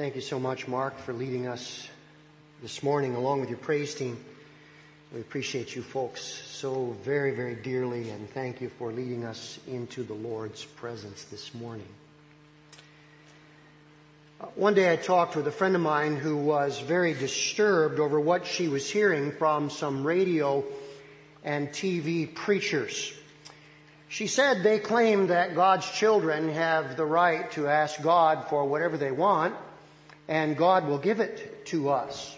Thank you so much, Mark, for leading us this morning along with your praise team. We appreciate you folks so very, very dearly, and thank you for leading us into the Lord's presence this morning. Uh, one day I talked with a friend of mine who was very disturbed over what she was hearing from some radio and TV preachers. She said they claim that God's children have the right to ask God for whatever they want, and God will give it to us.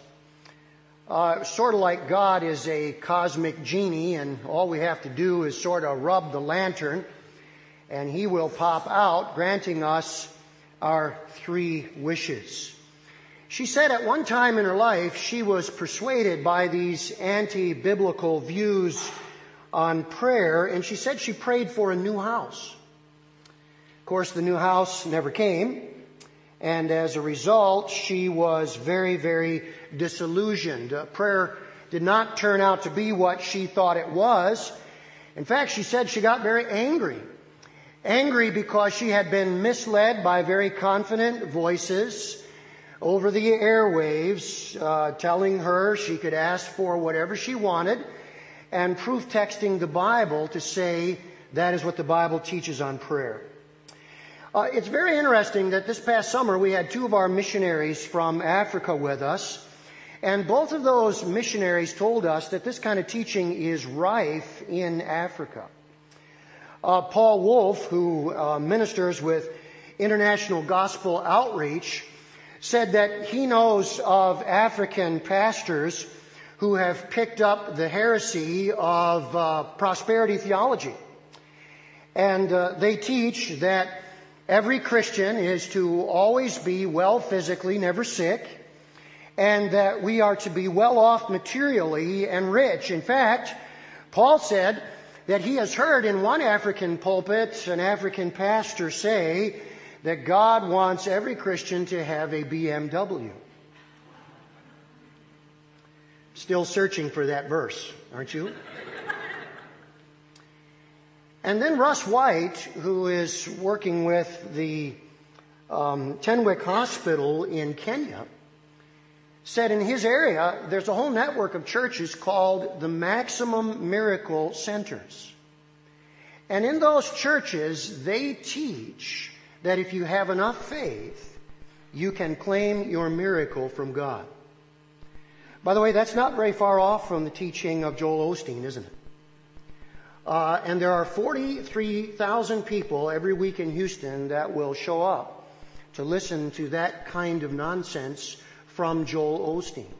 Uh, sort of like God is a cosmic genie, and all we have to do is sort of rub the lantern, and He will pop out, granting us our three wishes. She said at one time in her life she was persuaded by these anti-biblical views on prayer, and she said she prayed for a new house. Of course, the new house never came, and as a result, she was very, very disillusioned. Uh, prayer did not turn out to be what she thought it was. In fact, she said she got very angry. Angry because she had been misled by very confident voices over the airwaves, uh, telling her she could ask for whatever she wanted and proof texting the Bible to say that is what the Bible teaches on prayer. Uh, it's very interesting that this past summer we had two of our missionaries from Africa with us, and both of those missionaries told us that this kind of teaching is rife in Africa. Uh, Paul Wolf, who uh, ministers with International Gospel Outreach, said that he knows of African pastors who have picked up the heresy of uh, prosperity theology. And uh, they teach that every Christian is to always be well physically, never sick, and that we are to be well off materially and rich. In fact, Paul said that he has heard in one African pulpit an African pastor say that God wants every Christian to have a BMW. Still searching for that verse, aren't you? And then Russ White, who is working with the um, Tenwek Hospital in Kenya, said in his area there's a whole network of churches called the Maximum Miracle Centers. And in those churches, they teach that if you have enough faith, you can claim your miracle from God. By the way, that's not very far off from the teaching of Joel Osteen, isn't it? Uh, and there are 43,000 people every week in Houston that will show up to listen to that kind of nonsense from Joel Osteen.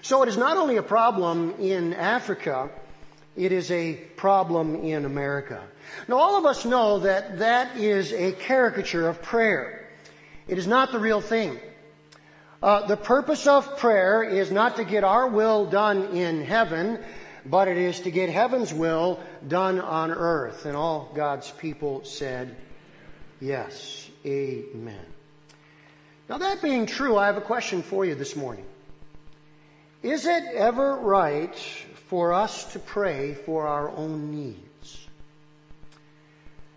So it is not only a problem in Africa, it is a problem in America. Now all of us know that that is a caricature of prayer. It is not the real thing. Uh, the purpose of prayer is not to get our will done in heaven, but it is to get heaven's will done on earth. And all God's people said, Yes, Amen. Now, that being true, I have a question for you this morning. Is it ever right for us to pray for our own needs?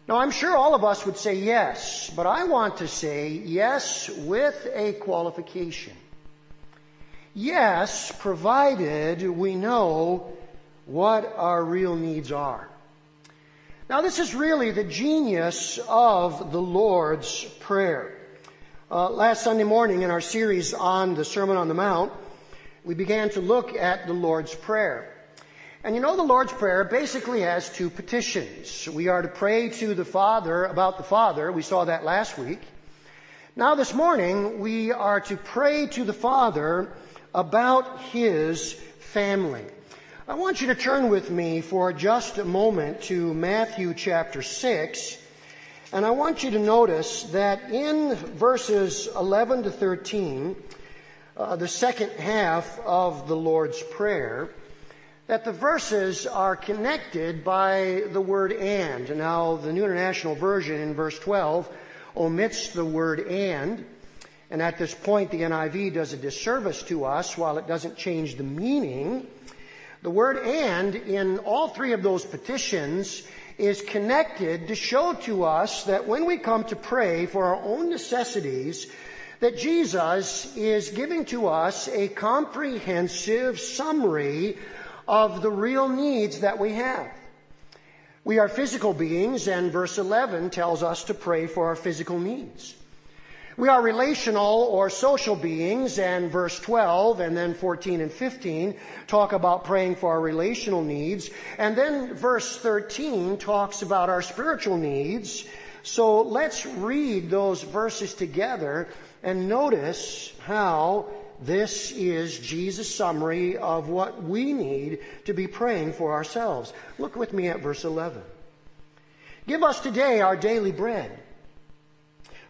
Now, I'm sure all of us would say yes, but I want to say yes with a qualification. Yes, provided we know what our real needs are. Now, this is really the genius of the Lord's Prayer. Uh, last Sunday morning in our series on the Sermon on the Mount, we began to look at the Lord's Prayer. And you know, the Lord's Prayer basically has two petitions. We are to pray to the Father about the Father. We saw that last week. Now this morning, we are to pray to the Father about His family. I want you to turn with me for just a moment to Matthew chapter 6. And I want you to notice that in verses 11 to 13, uh, the second half of the Lord's Prayer, that the verses are connected by the word and. Now, the New International Version in verse 12 omits the word and. And at this point, the NIV does a disservice to us while it doesn't change the meaning. The word and in all three of those petitions is connected to show to us that when we come to pray for our own necessities, that Jesus is giving to us a comprehensive summary of the real needs that we have. We are physical beings, and verse 11 tells us to pray for our physical needs. We are relational or social beings, and verse 12 and then 14 and 15 talk about praying for our relational needs. And then verse 13 talks about our spiritual needs. So let's read those verses together and notice how this is Jesus' summary of what we need to be praying for ourselves. Look with me at verse 11. Give us today our daily bread.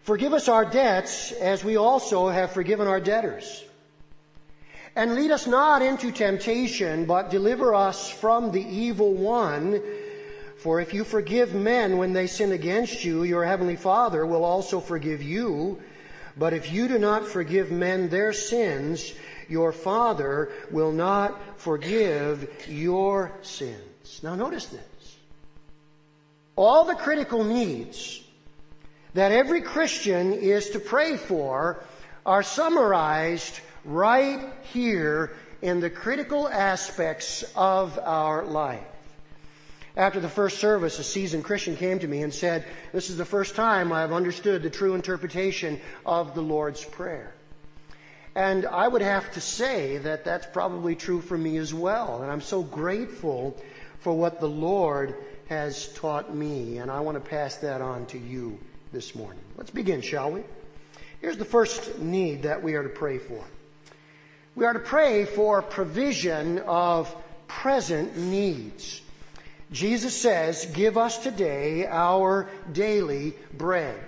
Forgive us our debts as we also have forgiven our debtors. And lead us not into temptation, but deliver us from the evil one. For if you forgive men when they sin against you, your heavenly Father will also forgive you. But if you do not forgive men their sins, your Father will not forgive your sins. Now notice this. All the critical needs that every Christian is to pray for are summarized right here in the critical aspects of our life. After the first service, a seasoned Christian came to me and said, This is the first time I've understood the true interpretation of the Lord's Prayer. And I would have to say that that's probably true for me as well. And I'm so grateful for what the Lord has taught me. And I want to pass that on to you this morning. Let's begin, shall we? Here's the first need that we are to pray for. We are to pray for provision of present needs. Jesus says, Give us today our daily bread.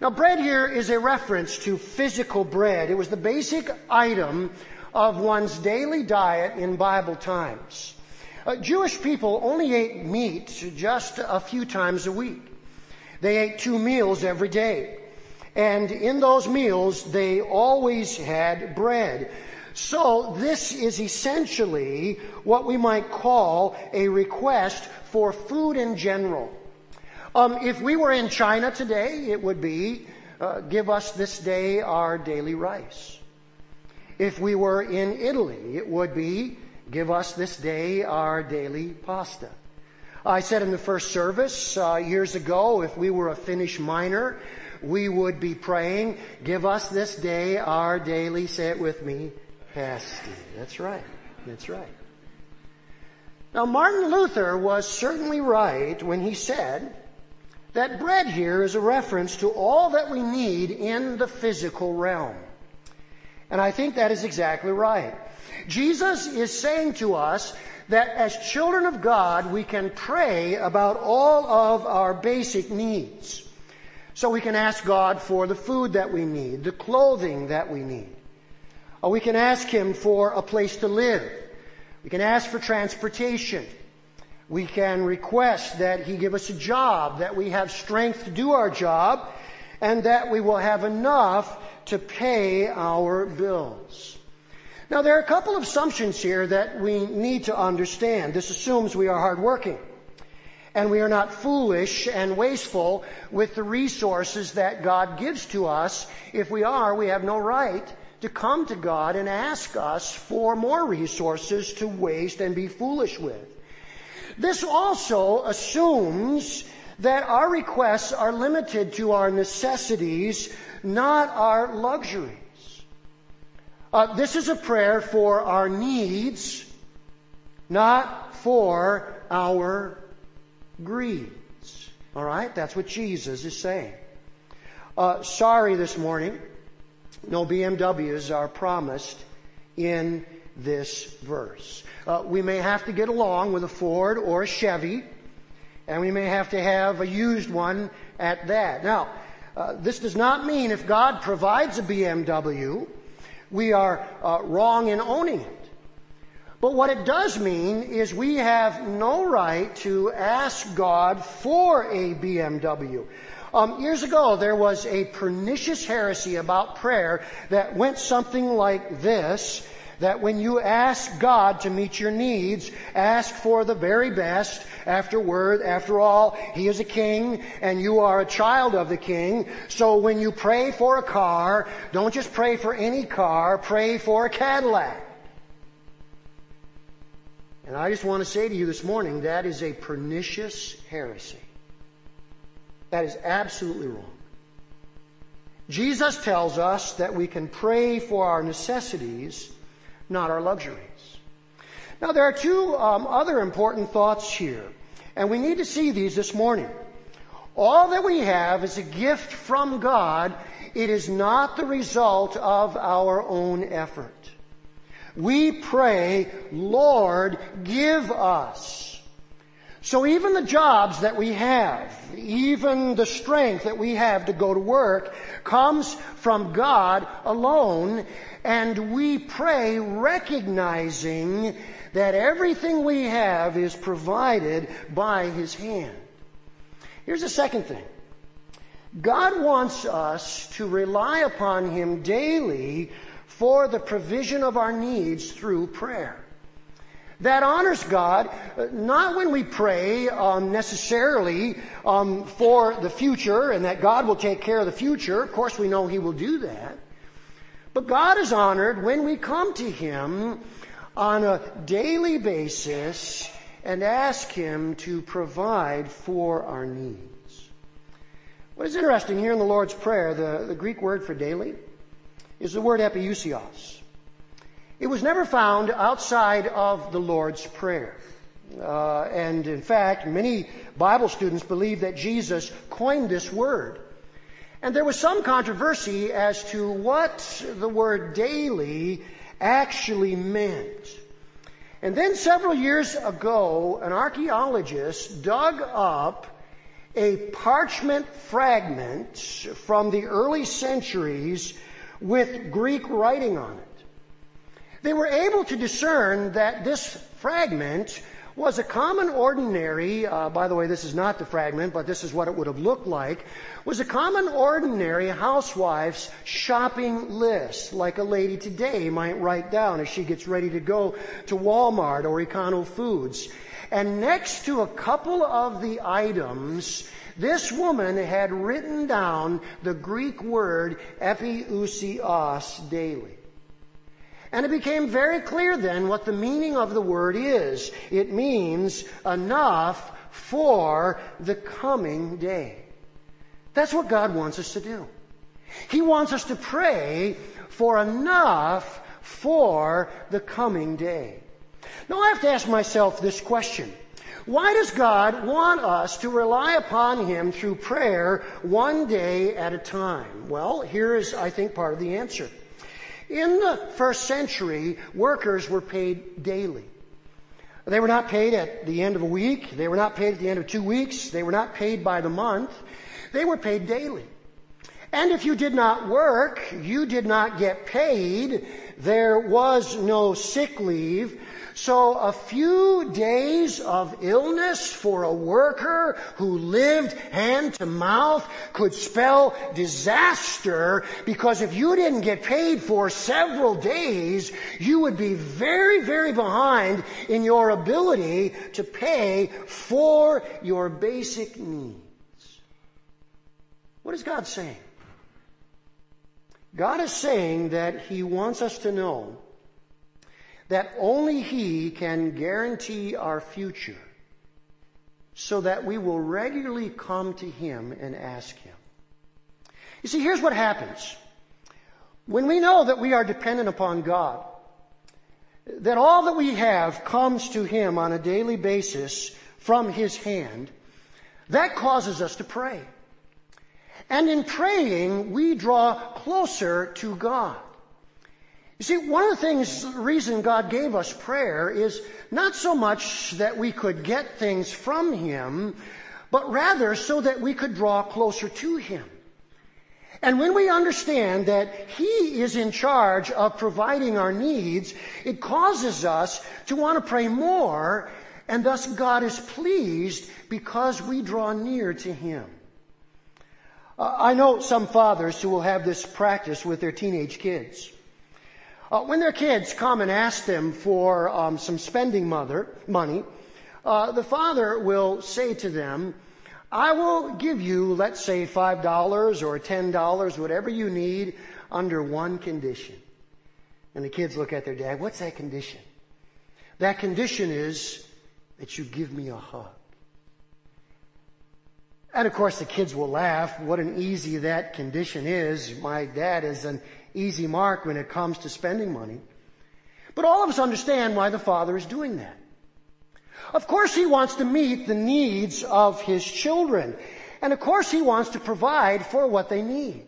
Now, bread here is a reference to physical bread. It was the basic item of one's daily diet in Bible times. Uh, Jewish people only ate meat just a few times a week. They ate two meals every day. And in those meals, they always had bread. So this is essentially what we might call a request for food in general. Um, if we were in China today, it would be, uh, give us this day our daily rice. If we were in Italy, it would be, give us this day our daily pasta. I said in the first service uh, years ago, if we were a Finnish miner, we would be praying, give us this day our daily, say it with me, pasty. That's right. That's right. Now, Martin Luther was certainly right when he said that bread here is a reference to all that we need in the physical realm. And I think that is exactly right. Jesus is saying to us that as children of God, we can pray about all of our basic needs. So we can ask God for the food that we need, the clothing that we need. Or we can ask Him for a place to live. We can ask for transportation. We can request that He give us a job, that we have strength to do our job, and that we will have enough to pay our bills. Now, there are a couple of assumptions here that we need to understand. This assumes we are hardworking and we are not foolish and wasteful with the resources that God gives to us. If we are, we have no right to come to God and ask us for more resources to waste and be foolish with. This also assumes that our requests are limited to our necessities, not our luxuries. Uh, this is a prayer for our needs, not for our greeds. All right? That's what Jesus is saying. Uh, sorry this morning. No BMWs are promised in this verse. Uh, we may have to get along with a Ford or a Chevy, and we may have to have a used one at that. Now, uh, this does not mean if God provides a BMW, we are uh, wrong in owning it. But what it does mean is we have no right to ask God for a BMW. Um, years ago, there was a pernicious heresy about prayer that went something like this that when you ask God to meet your needs, ask for the very best. Afterward, after all, He is a king and you are a child of the king. So when you pray for a car, don't just pray for any car, pray for a Cadillac. And I just want to say to you this morning, that is a pernicious heresy. That is absolutely wrong. Jesus tells us that we can pray for our necessities, not our luxuries. Now, there are two um, other important thoughts here, and we need to see these this morning. All that we have is a gift from God. It is not the result of our own effort. We pray, Lord, give us. So even the jobs that we have, even the strength that we have to go to work comes from God alone. And we pray recognizing that everything we have is provided by His hand. Here's the second thing. God wants us to rely upon Him daily for the provision of our needs through prayer. That honors God, not when we pray um, necessarily um, for the future and that God will take care of the future. Of course, we know He will do that. But God is honored when we come to Him on a daily basis and ask Him to provide for our needs. What is interesting here in the Lord's Prayer, the, the Greek word for daily is the word epiousios. It was never found outside of the Lord's Prayer. Uh, and in fact, many Bible students believe that Jesus coined this word. And there was some controversy as to what the word daily actually meant. And then several years ago, an archaeologist dug up a parchment fragment from the early centuries with Greek writing on it. They were able to discern that this fragment was a common ordinary, uh, by the way, this is not the fragment, but this is what it would have looked like, was a common ordinary housewife's shopping list, like a lady today might write down as she gets ready to go to Walmart or Econo Foods. And next to a couple of the items, this woman had written down the Greek word epiousios daily. And it became very clear then what the meaning of the word is. It means enough for the coming day. That's what God wants us to do. He wants us to pray for enough for the coming day. Now I have to ask myself this question. Why does God want us to rely upon Him through prayer one day at a time? Well, here is, I think, part of the answer. In the first century, workers were paid daily. They were not paid at the end of a week. They were not paid at the end of two weeks. They were not paid by the month. They were paid daily. And if you did not work, you did not get paid. There was no sick leave. So a few days of illness for a worker who lived hand to mouth could spell disaster because if you didn't get paid for several days, you would be very, very behind in your ability to pay for your basic needs. What is God saying? God is saying that He wants us to know that only He can guarantee our future so that we will regularly come to Him and ask Him. You see, here's what happens. When we know that we are dependent upon God, that all that we have comes to Him on a daily basis from His hand, that causes us to pray. And in praying, we draw closer to God. You see, one of the things, the reason God gave us prayer is not so much that we could get things from Him, but rather so that we could draw closer to Him. And when we understand that He is in charge of providing our needs, it causes us to want to pray more, and thus God is pleased because we draw near to Him. Uh, I know some fathers who will have this practice with their teenage kids. Uh, when their kids come and ask them for um, some spending mother, money, uh, the father will say to them, I will give you, let's say, $5 or $10, whatever you need, under one condition. And the kids look at their dad, what's that condition? That condition is that you give me a hug. And of course the kids will laugh. What an easy that condition is. My dad is an easy mark when it comes to spending money. But all of us understand why the father is doing that. Of course he wants to meet the needs of his children. And of course he wants to provide for what they need.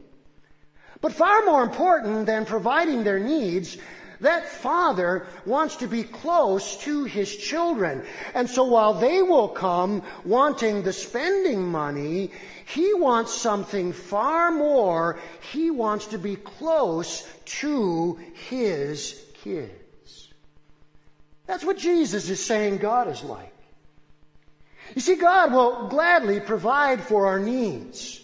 But far more important than providing their needs, that father wants to be close to his children. And so while they will come wanting the spending money, he wants something far more. He wants to be close to his kids. That's what Jesus is saying God is like. You see, God will gladly provide for our needs.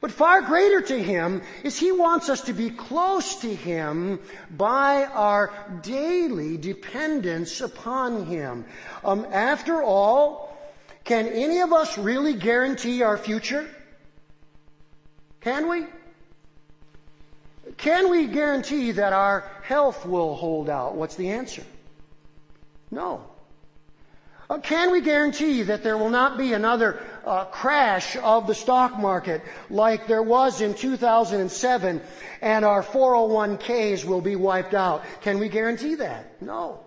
But far greater to Him is He wants us to be close to Him by our daily dependence upon Him. Um, after all, can any of us really guarantee our future? Can we? Can we guarantee that our health will hold out? What's the answer? No. Uh, can we guarantee that there will not be another uh, crash of the stock market like there was in 2007 and our 401ks will be wiped out? Can we guarantee that? No.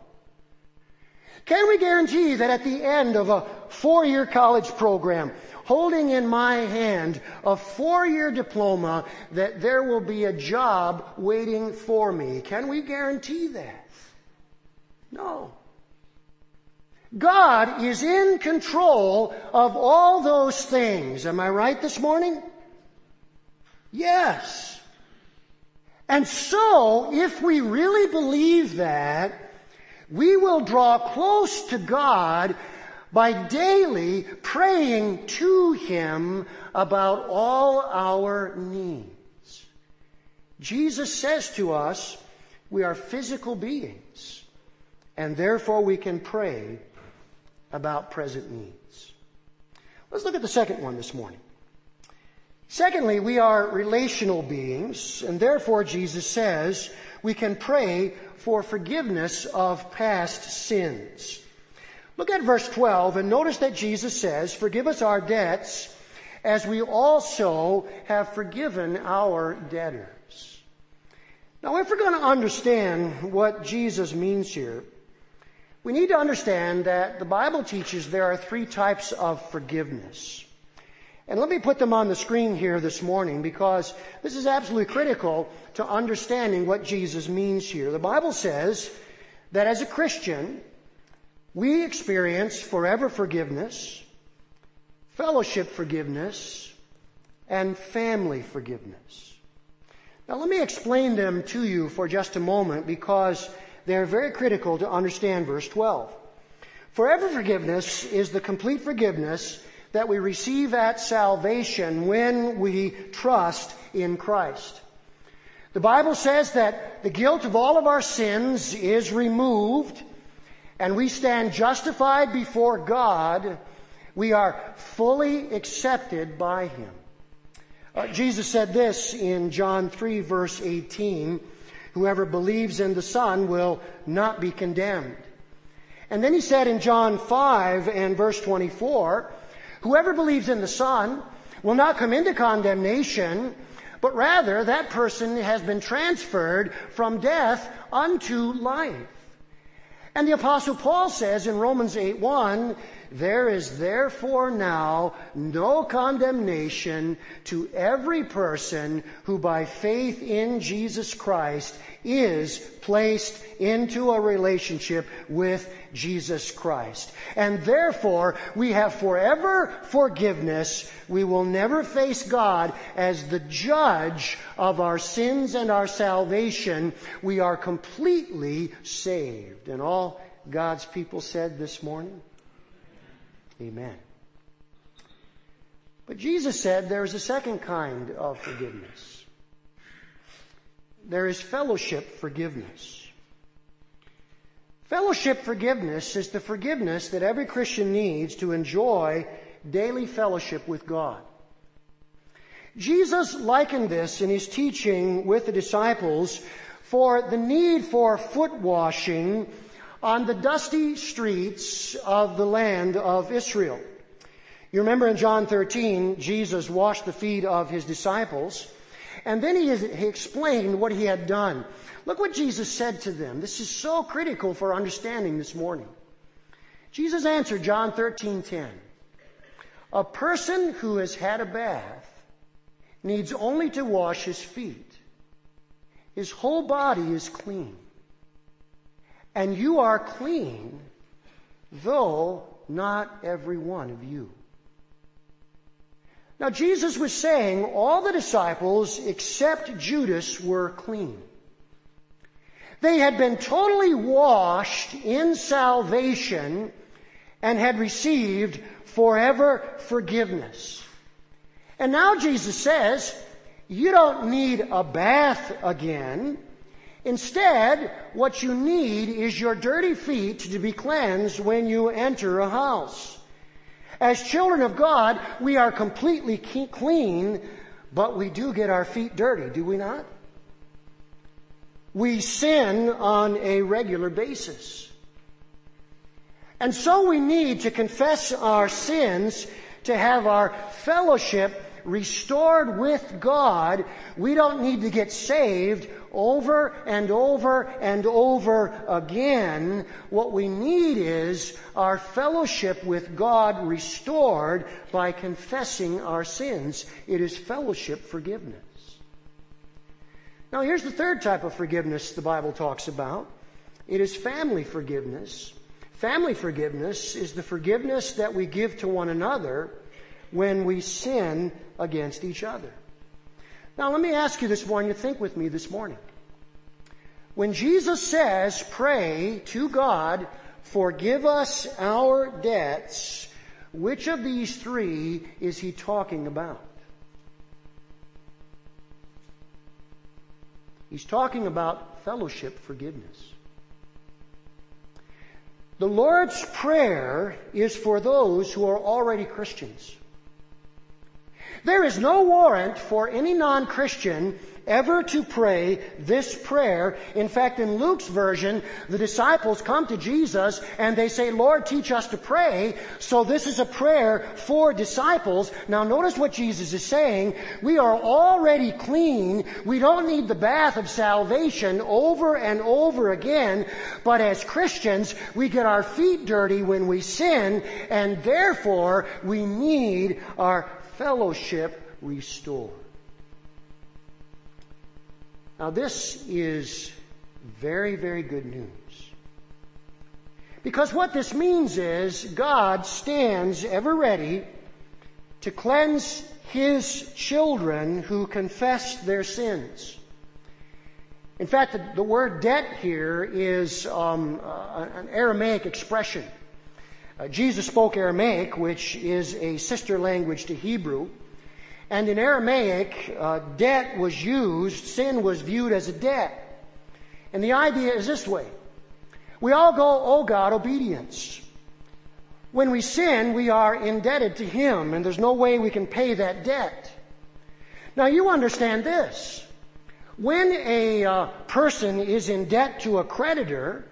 Can we guarantee that at the end of a four-year college program, holding in my hand a four-year diploma, that there will be a job waiting for me? Can we guarantee that? No. God is in control of all those things. Am I right this morning? Yes. And so, if we really believe that, we will draw close to God by daily praying to Him about all our needs. Jesus says to us, we are physical beings, and therefore we can pray about present needs. Let's look at the second one this morning. Secondly, we are relational beings, and therefore Jesus says we can pray for forgiveness of past sins. Look at verse 12 and notice that Jesus says, Forgive us our debts as we also have forgiven our debtors. Now, if we're going to understand what Jesus means here, we need to understand that the Bible teaches there are three types of forgiveness. And let me put them on the screen here this morning because this is absolutely critical to understanding what Jesus means here. The Bible says that as a Christian, we experience forever forgiveness, fellowship forgiveness, and family forgiveness. Now let me explain them to you for just a moment because they're very critical to understand verse 12. Forever forgiveness is the complete forgiveness that we receive at salvation when we trust in Christ. The Bible says that the guilt of all of our sins is removed and we stand justified before God. We are fully accepted by Him. Uh, Jesus said this in John 3 verse 18. Whoever believes in the Son will not be condemned. And then he said in John 5 and verse 24, Whoever believes in the Son will not come into condemnation, but rather that person has been transferred from death unto life. And the apostle Paul says in Romans 8 1, there is therefore now no condemnation to every person who by faith in Jesus Christ is placed into a relationship with Jesus Christ. And therefore, we have forever forgiveness. We will never face God as the judge of our sins and our salvation. We are completely saved. And all God's people said this morning, Amen. But Jesus said there is a second kind of forgiveness. there is fellowship forgiveness. Fellowship forgiveness is the forgiveness that every Christian needs to enjoy daily fellowship with God. Jesus likened this in his teaching with the disciples for the need for foot washing on the dusty streets of the land of Israel. You remember in John 13, Jesus washed the feet of his disciples, and then he, he explained what he had done. Look what Jesus said to them. This is so critical for understanding this morning. Jesus answered John 13:10. A person who has had a bath needs only to wash his feet. His whole body is clean. And you are clean, though not every one of you. Now, Jesus was saying all the disciples except Judas were clean. They had been totally washed in salvation and had received forever forgiveness. And now Jesus says, you don't need a bath again. Instead, what you need is your dirty feet to be cleansed when you enter a house. As children of God, we are completely clean, but we do get our feet dirty, do we not? We sin on a regular basis. And so we need to confess our sins to have our fellowship restored with God. We don't need to get saved over and over and over again. What we need is our fellowship with God restored by confessing our sins. It is fellowship forgiveness. Now, here's the third type of forgiveness the Bible talks about it is family forgiveness. Family forgiveness is the forgiveness that we give to one another when we sin against each other. Now, let me ask you this morning, you think with me this morning. When Jesus says, pray to God, forgive us our debts, which of these three is he talking about? He's talking about fellowship forgiveness. The Lord's Prayer is for those who are already Christians. There is no warrant for any non-Christian ever to pray this prayer. In fact, in Luke's version, the disciples come to Jesus and they say, Lord, teach us to pray. So this is a prayer for disciples. Now notice what Jesus is saying. We are already clean. We don't need the bath of salvation over and over again. But as Christians, we get our feet dirty when we sin and therefore we need our fellowship restored. Now, this is very, very good news. Because what this means is God stands ever ready to cleanse His children who confess their sins. In fact, the, word debt here is um, an Aramaic expression. Uh, Jesus spoke Aramaic, which is a sister language to Hebrew. And in Aramaic, uh, debt was used, sin was viewed as a debt. And the idea is this way. We all go, oh God, obedience. When we sin, we are indebted to Him, and there's no way we can pay that debt. Now you understand this. When a uh, person is in debt to a creditor,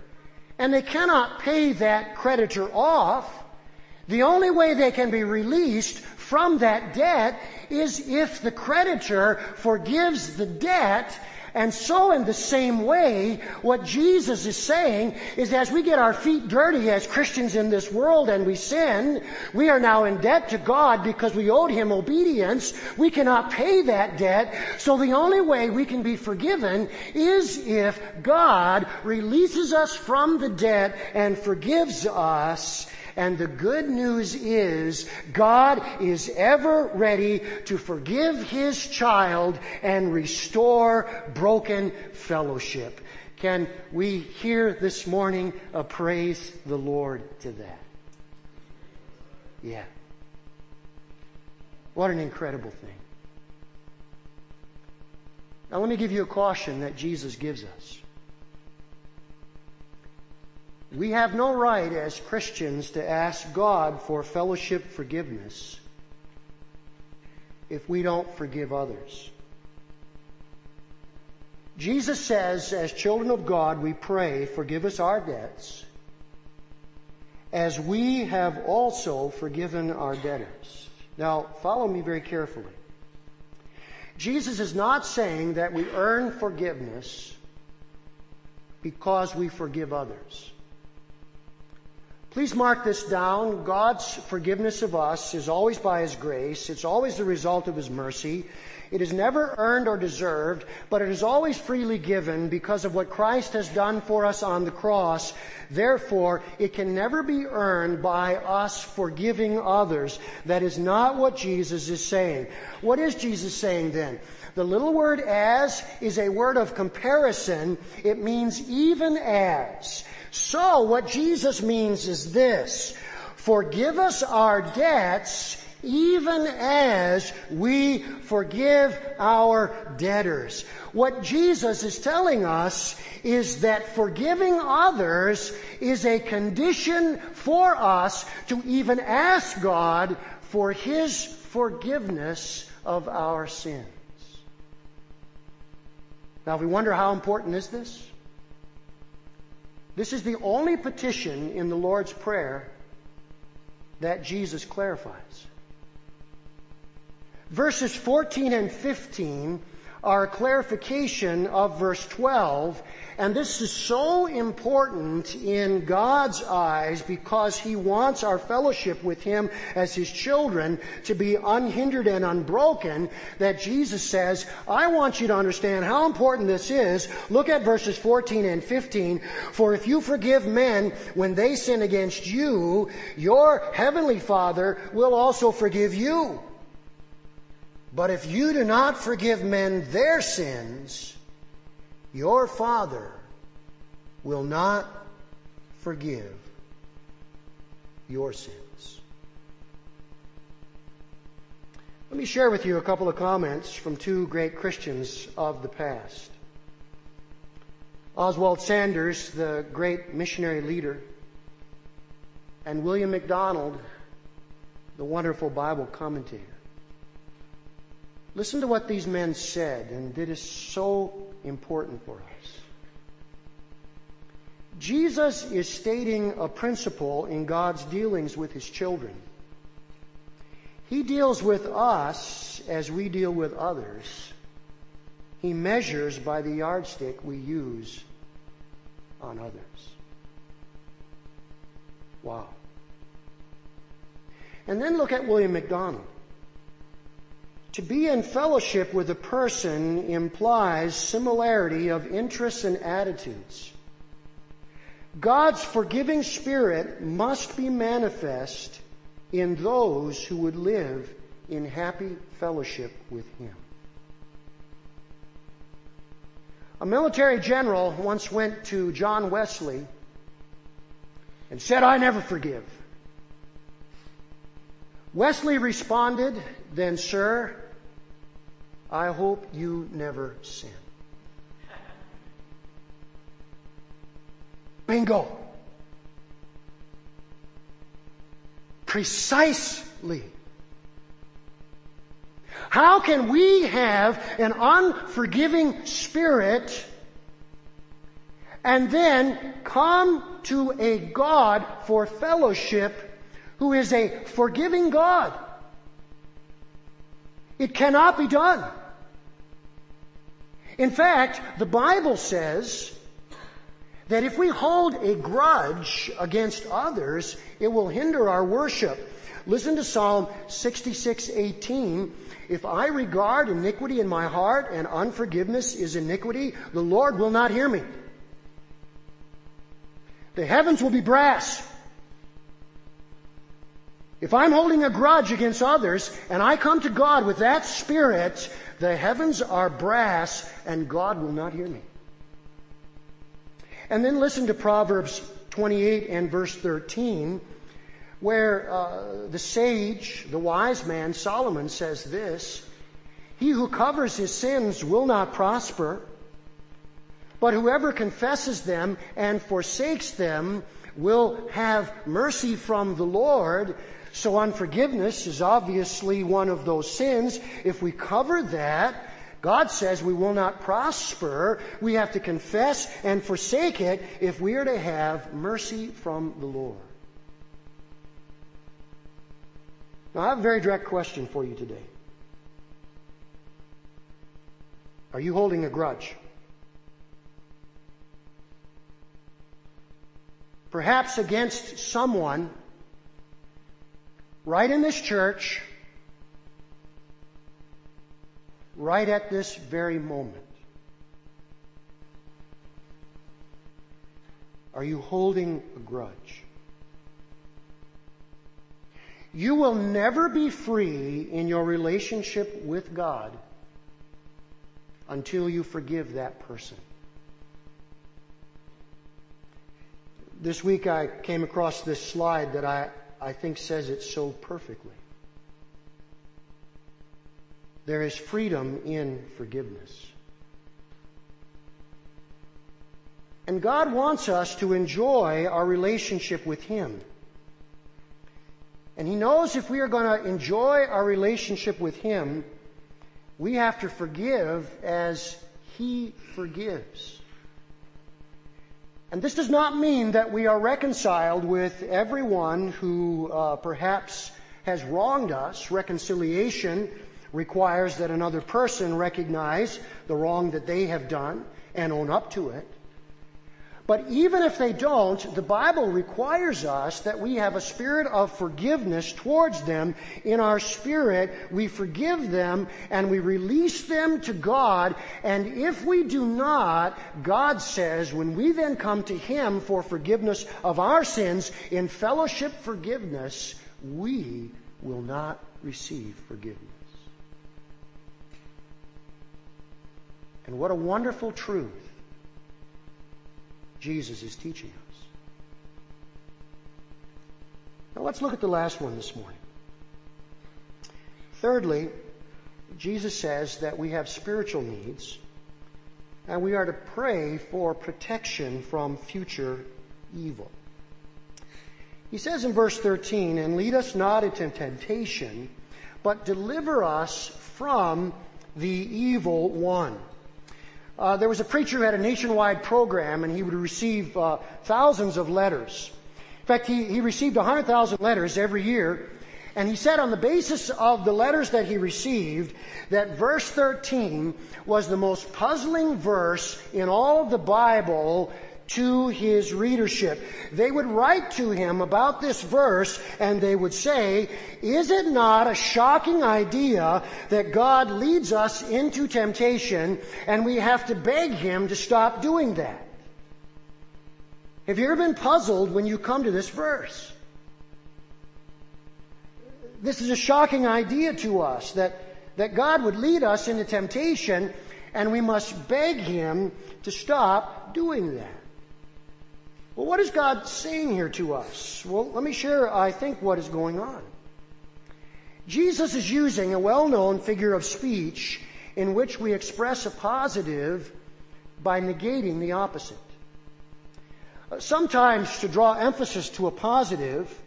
and they cannot pay that creditor off, the only way they can be released from that debt is if the creditor forgives the debt and so, in the same way, what Jesus is saying is as we get our feet dirty as Christians in this world and we sin, we are now in debt to God because we owed Him obedience. We cannot pay that debt. So the only way we can be forgiven is if God releases us from the debt and forgives us and the good news is God is ever ready to forgive His child and restore broken fellowship. Can we hear this morning a praise the Lord to that? Yeah. What an incredible thing. Now, let me give you a caution that Jesus gives us. We have no right as Christians to ask God for fellowship forgiveness if we don't forgive others. Jesus says, as children of God, we pray, forgive us our debts, as we have also forgiven our debtors. Now, follow me very carefully. Jesus is not saying that we earn forgiveness because we forgive others. Please mark this down. God's forgiveness of us is always by His grace. It's always the result of His mercy. It is never earned or deserved, but it is always freely given because of what Christ has done for us on the cross. Therefore, it can never be earned by us forgiving others. That is not what Jesus is saying. What is Jesus saying then? The little word as is a word of comparison. It means even as. So what Jesus means is this. Forgive us our debts even as we forgive our debtors. What Jesus is telling us is that forgiving others is a condition for us to even ask God for His forgiveness of our sins. Now, if we wonder how important is this? This is the only petition in the Lord's Prayer that Jesus clarifies. Verses 14 and 15 a clarification of verse 12, and this is so important in God's eyes because He wants our fellowship with Him as His children to be unhindered and unbroken that Jesus says, I want you to understand how important this is. Look at verses 14 and 15. For if you forgive men when they sin against you, your heavenly Father will also forgive you. But if you do not forgive men their sins, your Father will not forgive your sins. Let me share with you a couple of comments from two great Christians of the past. Oswald Sanders, the great missionary leader, and William MacDonald, the wonderful Bible commentator. Listen to what these men said, and it is so important for us. Jesus is stating a principle in God's dealings with his children. He deals with us as we deal with others. He measures by the yardstick we use on others. Wow. And then look at William MacDonald. To be in fellowship with a person implies similarity of interests and attitudes. God's forgiving spirit must be manifest in those who would live in happy fellowship with Him. A military general once went to John Wesley and said, I never forgive. Wesley responded, Then, sir, I hope you never sin. Bingo. Precisely. How can we have an unforgiving spirit and then come to a God for fellowship who is a forgiving God? It cannot be done. In fact, the Bible says that if we hold a grudge against others, it will hinder our worship. Listen to Psalm 66:18. If I regard iniquity in my heart and unforgiveness is iniquity, the Lord will not hear me. The heavens will be brass. If I'm holding a grudge against others and I come to God with that spirit, the heavens are brass and God will not hear me. And then listen to Proverbs 28 and verse 13, where uh, the sage, the wise man, Solomon says this He who covers his sins will not prosper, but whoever confesses them and forsakes them will have mercy from the Lord. So unforgiveness is obviously one of those sins. If we cover that, God says we will not prosper. We have to confess and forsake it if we are to have mercy from the Lord. Now, I have a very direct question for you today. Are you holding a grudge? Perhaps against someone right in this church, right at this very moment. Are you holding a grudge? You will never be free in your relationship with God until you forgive that person. This week I came across this slide that I, I think says it so perfectly. There is freedom in forgiveness. And God wants us to enjoy our relationship with Him. And He knows if we are going to enjoy our relationship with Him, we have to forgive as He forgives. And this does not mean that we are reconciled with everyone who uh, perhaps has wronged us. Reconciliation requires that another person recognize the wrong that they have done and own up to it. But even if they don't, the Bible requires us that we have a spirit of forgiveness towards them. In our spirit, we forgive them and we release them to God. And if we do not, God says, when we then come to Him for forgiveness of our sins, in fellowship forgiveness, we will not receive forgiveness. And what a wonderful truth Jesus is teaching us. Now let's look at the last one this morning. Thirdly, Jesus says that we have spiritual needs and we are to pray for protection from future evil. He says in verse 13, and lead us not into temptation, but deliver us from the evil one. Uh, there was a preacher who had a nationwide program, and he would receive uh, thousands of letters. In fact, he, he received 100,000 letters every year. And he said on the basis of the letters that he received, that verse 13 was the most puzzling verse in all of the Bible to his readership. They would write to him about this verse and they would say, is it not a shocking idea that God leads us into temptation and we have to beg him to stop doing that? Have you ever been puzzled when you come to this verse? This is a shocking idea to us that, that God would lead us into temptation and we must beg him to stop doing that. Well, what is God saying here to us? Well, let me share, I think, what is going on. Jesus is using a well known figure of speech in which we express a positive by negating the opposite. Uh, sometimes, to draw emphasis to a positive,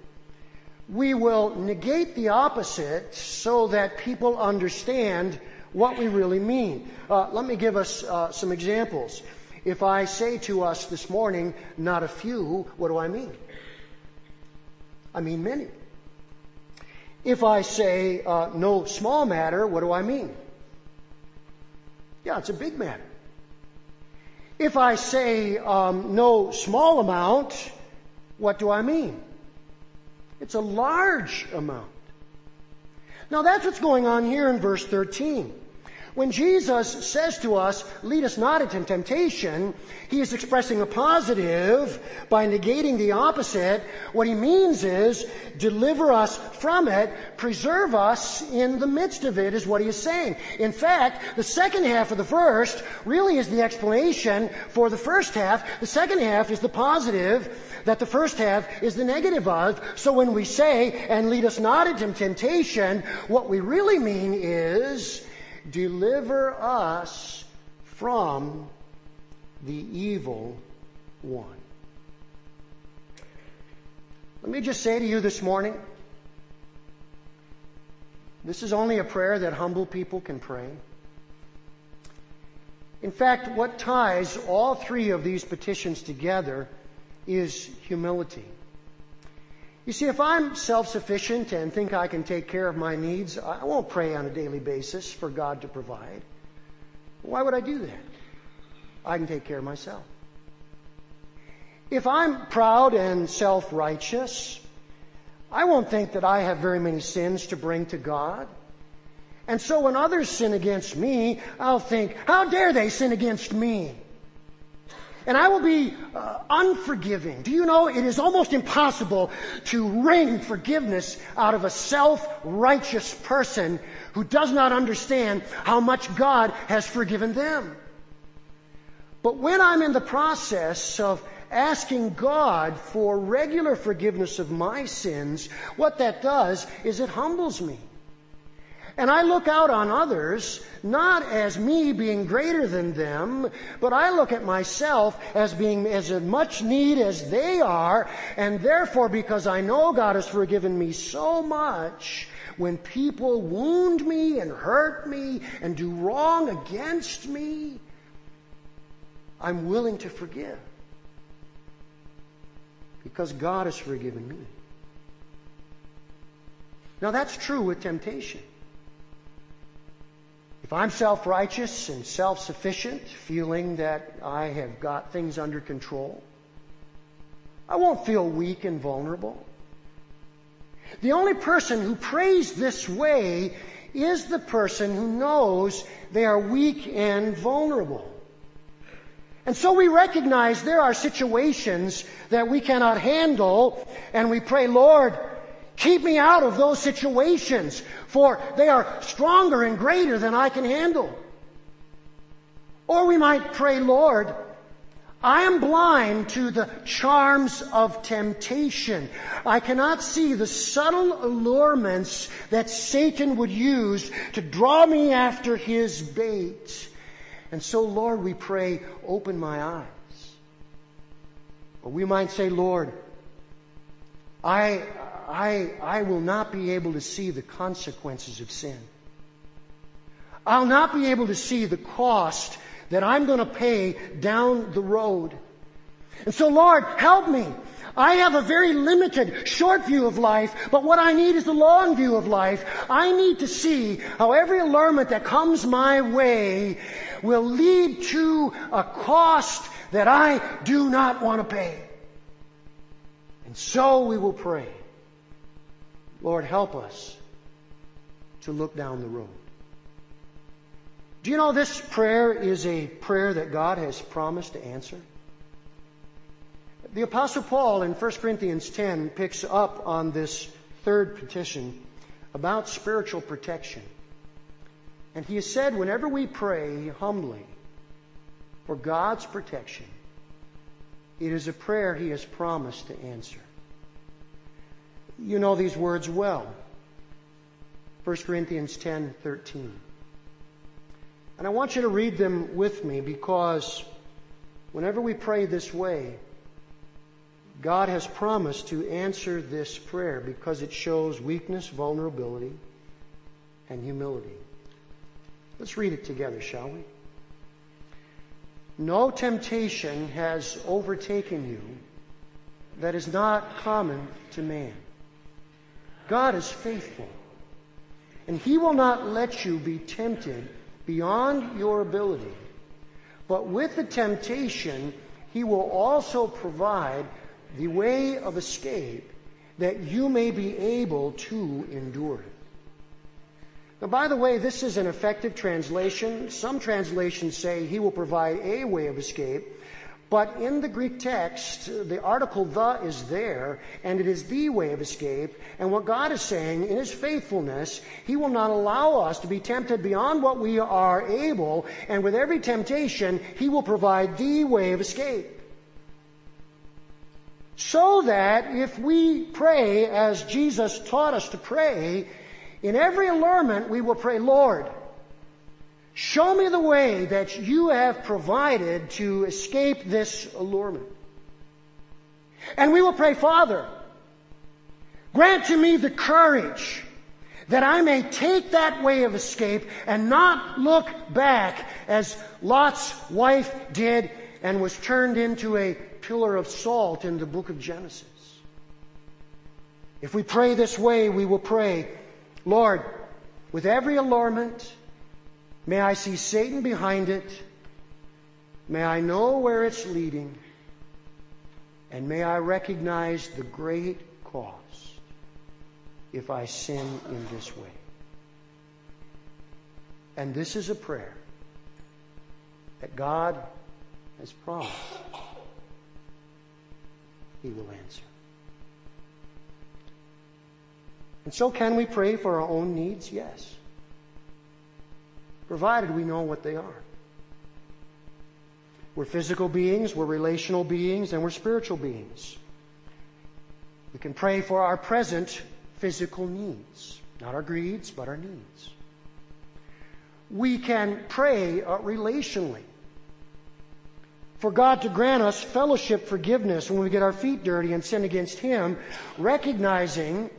we will negate the opposite so that people understand what we really mean. Uh, let me give us uh, some examples. If I say to us this morning, not a few, what do I mean? I mean many. If I say uh, no small matter, what do I mean? Yeah, it's a big matter. If I say um, no small amount, what do I mean? It's a large amount. Now that's what's going on here in verse 13. When Jesus says to us, lead us not into temptation, he is expressing a positive by negating the opposite. What he means is, deliver us from it, preserve us in the midst of it, is what he is saying. In fact, the second half of the first really is the explanation for the first half. The second half is the positive that the first half is the negative of. So when we say, and lead us not into temptation, what we really mean is, deliver us from the evil one. Let me just say to you this morning this is only a prayer that humble people can pray. In fact, what ties all three of these petitions together is humility. You see, if I'm self sufficient and think I can take care of my needs, I won't pray on a daily basis for God to provide. Why would I do that? I can take care of myself. If I'm proud and self righteous, I won't think that I have very many sins to bring to God. And so when others sin against me, I'll think, how dare they sin against me? And I will be uh, unforgiving. Do you know it is almost impossible to wring forgiveness out of a self-righteous person who does not understand how much God has forgiven them. But when I'm in the process of asking God for regular forgiveness of my sins, what that does is it humbles me. And I look out on others not as me being greater than them, but I look at myself as being as much need as they are, and therefore because I know God has forgiven me so much, when people wound me and hurt me and do wrong against me, I'm willing to forgive because God has forgiven me. Now that's true with temptation. If I'm self righteous and self sufficient, feeling that I have got things under control, I won't feel weak and vulnerable. The only person who prays this way is the person who knows they are weak and vulnerable. And so we recognize there are situations that we cannot handle, and we pray, Lord, keep me out of those situations, for they are stronger and greater than I can handle. Or we might pray, Lord, I am blind to the charms of temptation. I cannot see the subtle allurements that Satan would use to draw me after his bait. And so, Lord, we pray, open my eyes. Or we might say, Lord, I, I, I will not be able to see the consequences of sin. I'll not be able to see the cost that I'm going to pay down the road. And so, Lord, help me. I have a very limited, short view of life, but what I need is the long view of life. I need to see how every allurement that comes my way will lead to a cost that I do not want to pay. And so we will pray. Lord, help us to look down the road. Do you know this prayer is a prayer that God has promised to answer? The Apostle Paul in 1 Corinthians 10 picks up on this third petition about spiritual protection. And he has said, whenever we pray humbly for God's protection, it is a prayer he has promised to answer. You know these words well. 1 Corinthians 10 13. And I want you to read them with me because whenever we pray this way, God has promised to answer this prayer because it shows weakness, vulnerability, and humility. Let's read it together, shall we? No temptation has overtaken you that is not common to man. God is faithful, and He will not let you be tempted beyond your ability. But with the temptation, He will also provide the way of escape that you may be able to endure it. Now, by the way, this is an effective translation. Some translations say he will provide a way of escape. But in the Greek text, the article the is there, and it is the way of escape. And what God is saying, in His faithfulness, He will not allow us to be tempted beyond what we are able, and with every temptation, He will provide the way of escape. So that if we pray as Jesus taught us to pray, in every allurement, we will pray, Lord, Show me the way that you have provided to escape this allurement. And we will pray, Father, grant to me the courage that I may take that way of escape and not look back as Lot's wife did and was turned into a pillar of salt in the book of Genesis. If we pray this way, we will pray, Lord, with every allurement, may I see Satan behind it. May I know where it's leading. And may I recognize the great cost if I sin in this way. And this is a prayer that God has promised He will answer. And so, can we pray for our own needs? Yes. Provided we know what they are. We're physical beings, we're relational beings, and we're spiritual beings. We can pray for our present physical needs, not our greeds, but our needs. We can pray uh, relationally for God to grant us fellowship forgiveness when we get our feet dirty and sin against Him, recognizing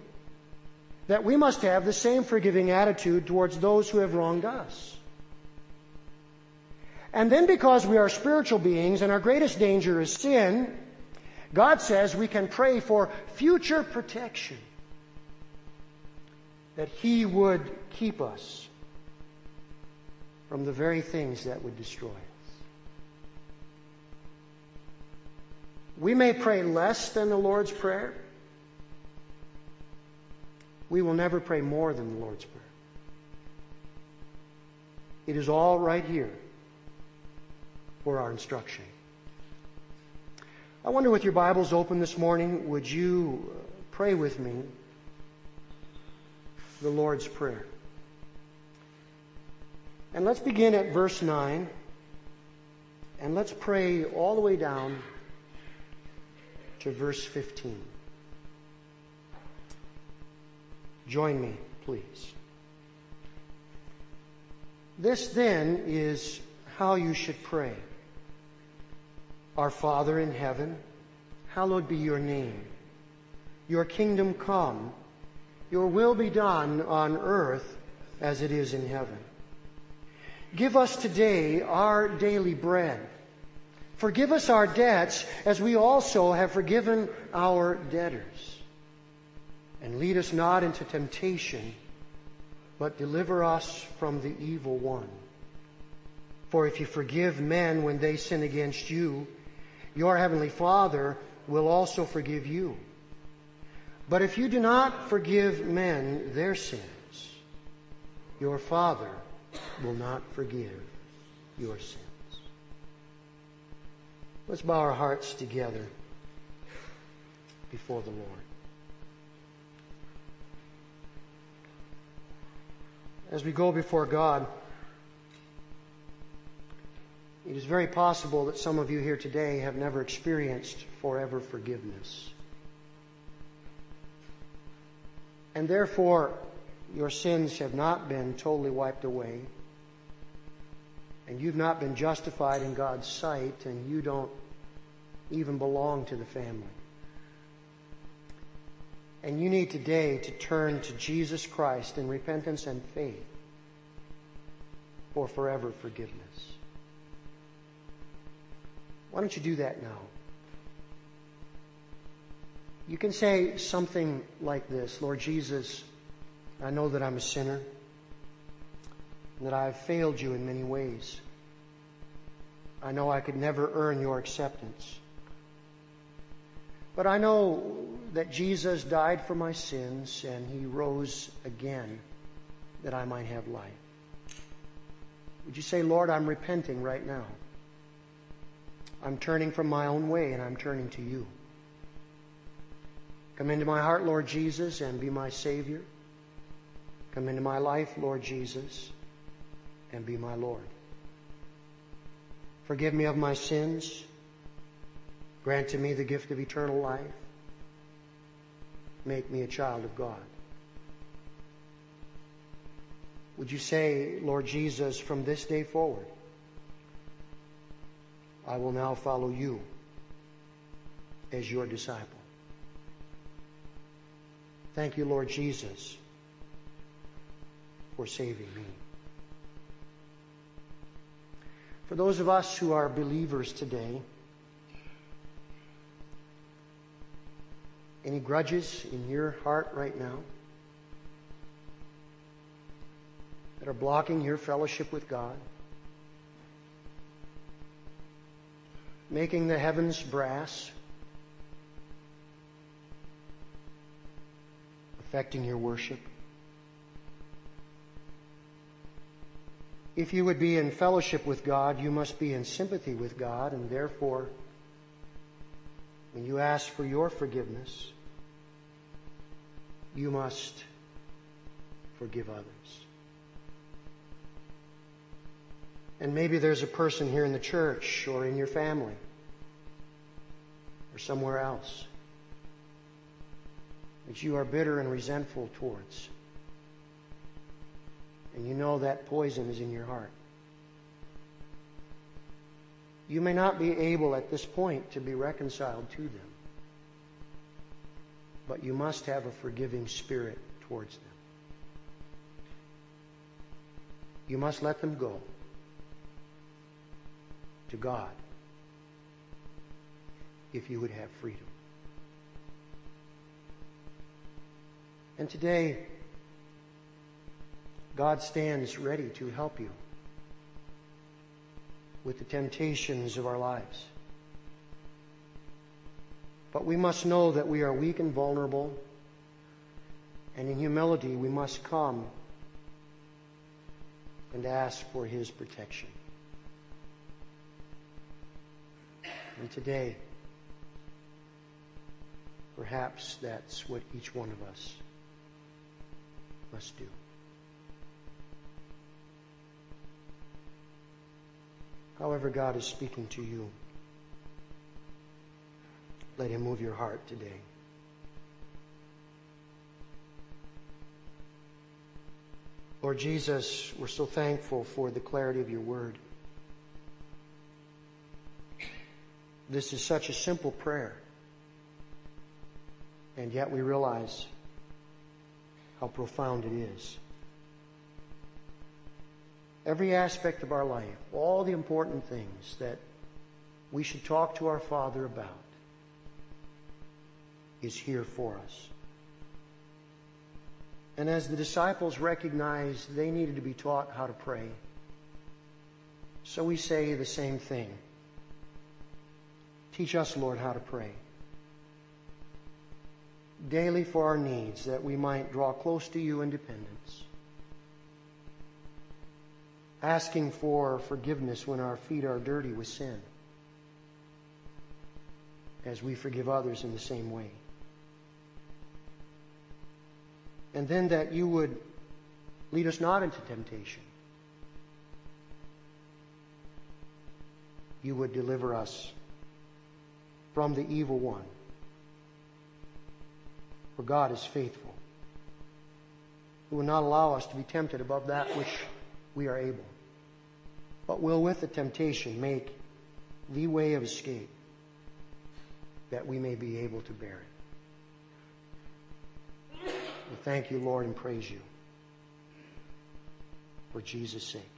that we must have the same forgiving attitude towards those who have wronged us. And then because we are spiritual beings and our greatest danger is sin, God says we can pray for future protection. That He would keep us from the very things that would destroy us. We may pray less than the Lord's Prayer. We will never pray more than the Lord's Prayer. It is all right here for our instruction. I wonder, with your Bibles open this morning, would you uh, pray with me the Lord's Prayer? And let's begin at verse 9, and let's pray all the way down to verse 15. Join me, please. This then is how you should pray. Our Father in heaven, hallowed be your name. Your kingdom come, your will be done on earth as it is in heaven. Give us today our daily bread Forgive us our debts as we also have forgiven our debtors. And lead us not into temptation, but deliver us from the evil one. For if you forgive men when they sin against you, your heavenly Father will also forgive you. But if you do not forgive men their sins, your Father will not forgive your sins. Let's bow our hearts together before the Lord. As we go before God, it is very possible that some of you here today have never experienced forever forgiveness. And therefore, your sins have not been totally wiped away and you've not been justified in God's sight, and you don't even belong to the family. And you need today to turn to Jesus Christ in repentance and faith for forever forgiveness. Why don't you do that now? You can say something like this Lord Jesus, I know that I'm a sinner and that I have failed you in many ways. I know I could never earn your acceptance. But I know that Jesus died for my sins and he rose again that I might have life. Would you say, Lord, I'm repenting right now? I'm turning from my own way and I'm turning to you. Come into my heart, Lord Jesus, and be my Savior. Come into my life, Lord Jesus and be my Lord. Forgive me of my sins. Grant to me the gift of eternal life. Make me a child of God. Would you say, Lord Jesus, from this day forward, I will now follow you as your disciple? Thank you, Lord Jesus, for saving me. For those of us who are believers today, any grudges in your heart right now that are blocking your fellowship with God? Making the heavens brass? Affecting your worship? If you would be in fellowship with God, you must be in sympathy with God, and therefore, when you ask for your forgiveness, you must forgive others. And maybe there's a person here in the church or in your family or somewhere else that you are bitter and resentful towards and you know that poison is in your heart. You may not be able at this point to be reconciled to them, but you must have a forgiving spirit towards them. You must let them go to God if you would have freedom. And today, God stands ready to help you with the temptations of our lives. But we must know that we are weak and vulnerable, and in humility we must come and ask for His protection. And today, perhaps that's what each one of us must do. However, God is speaking to you. Let Him move your heart today. Lord Jesus, we're so thankful for the clarity of your word. This is such a simple prayer. And yet we realize how profound it is every aspect of our life, all the important things that we should talk to our Father about is here for us. And as the disciples recognized they needed to be taught how to pray, so we say the same thing. Teach us, Lord, how to pray. Daily for our needs, that we might draw close to you in dependence asking for forgiveness when our feet are dirty with sin, as we forgive others in the same way. And then that you would lead us not into temptation. You would deliver us from the evil one. For God is faithful, who will not allow us to be tempted above that which we are able but will with the temptation make the way of escape that we may be able to bear it. We thank you, Lord, and praise you for Jesus' sake.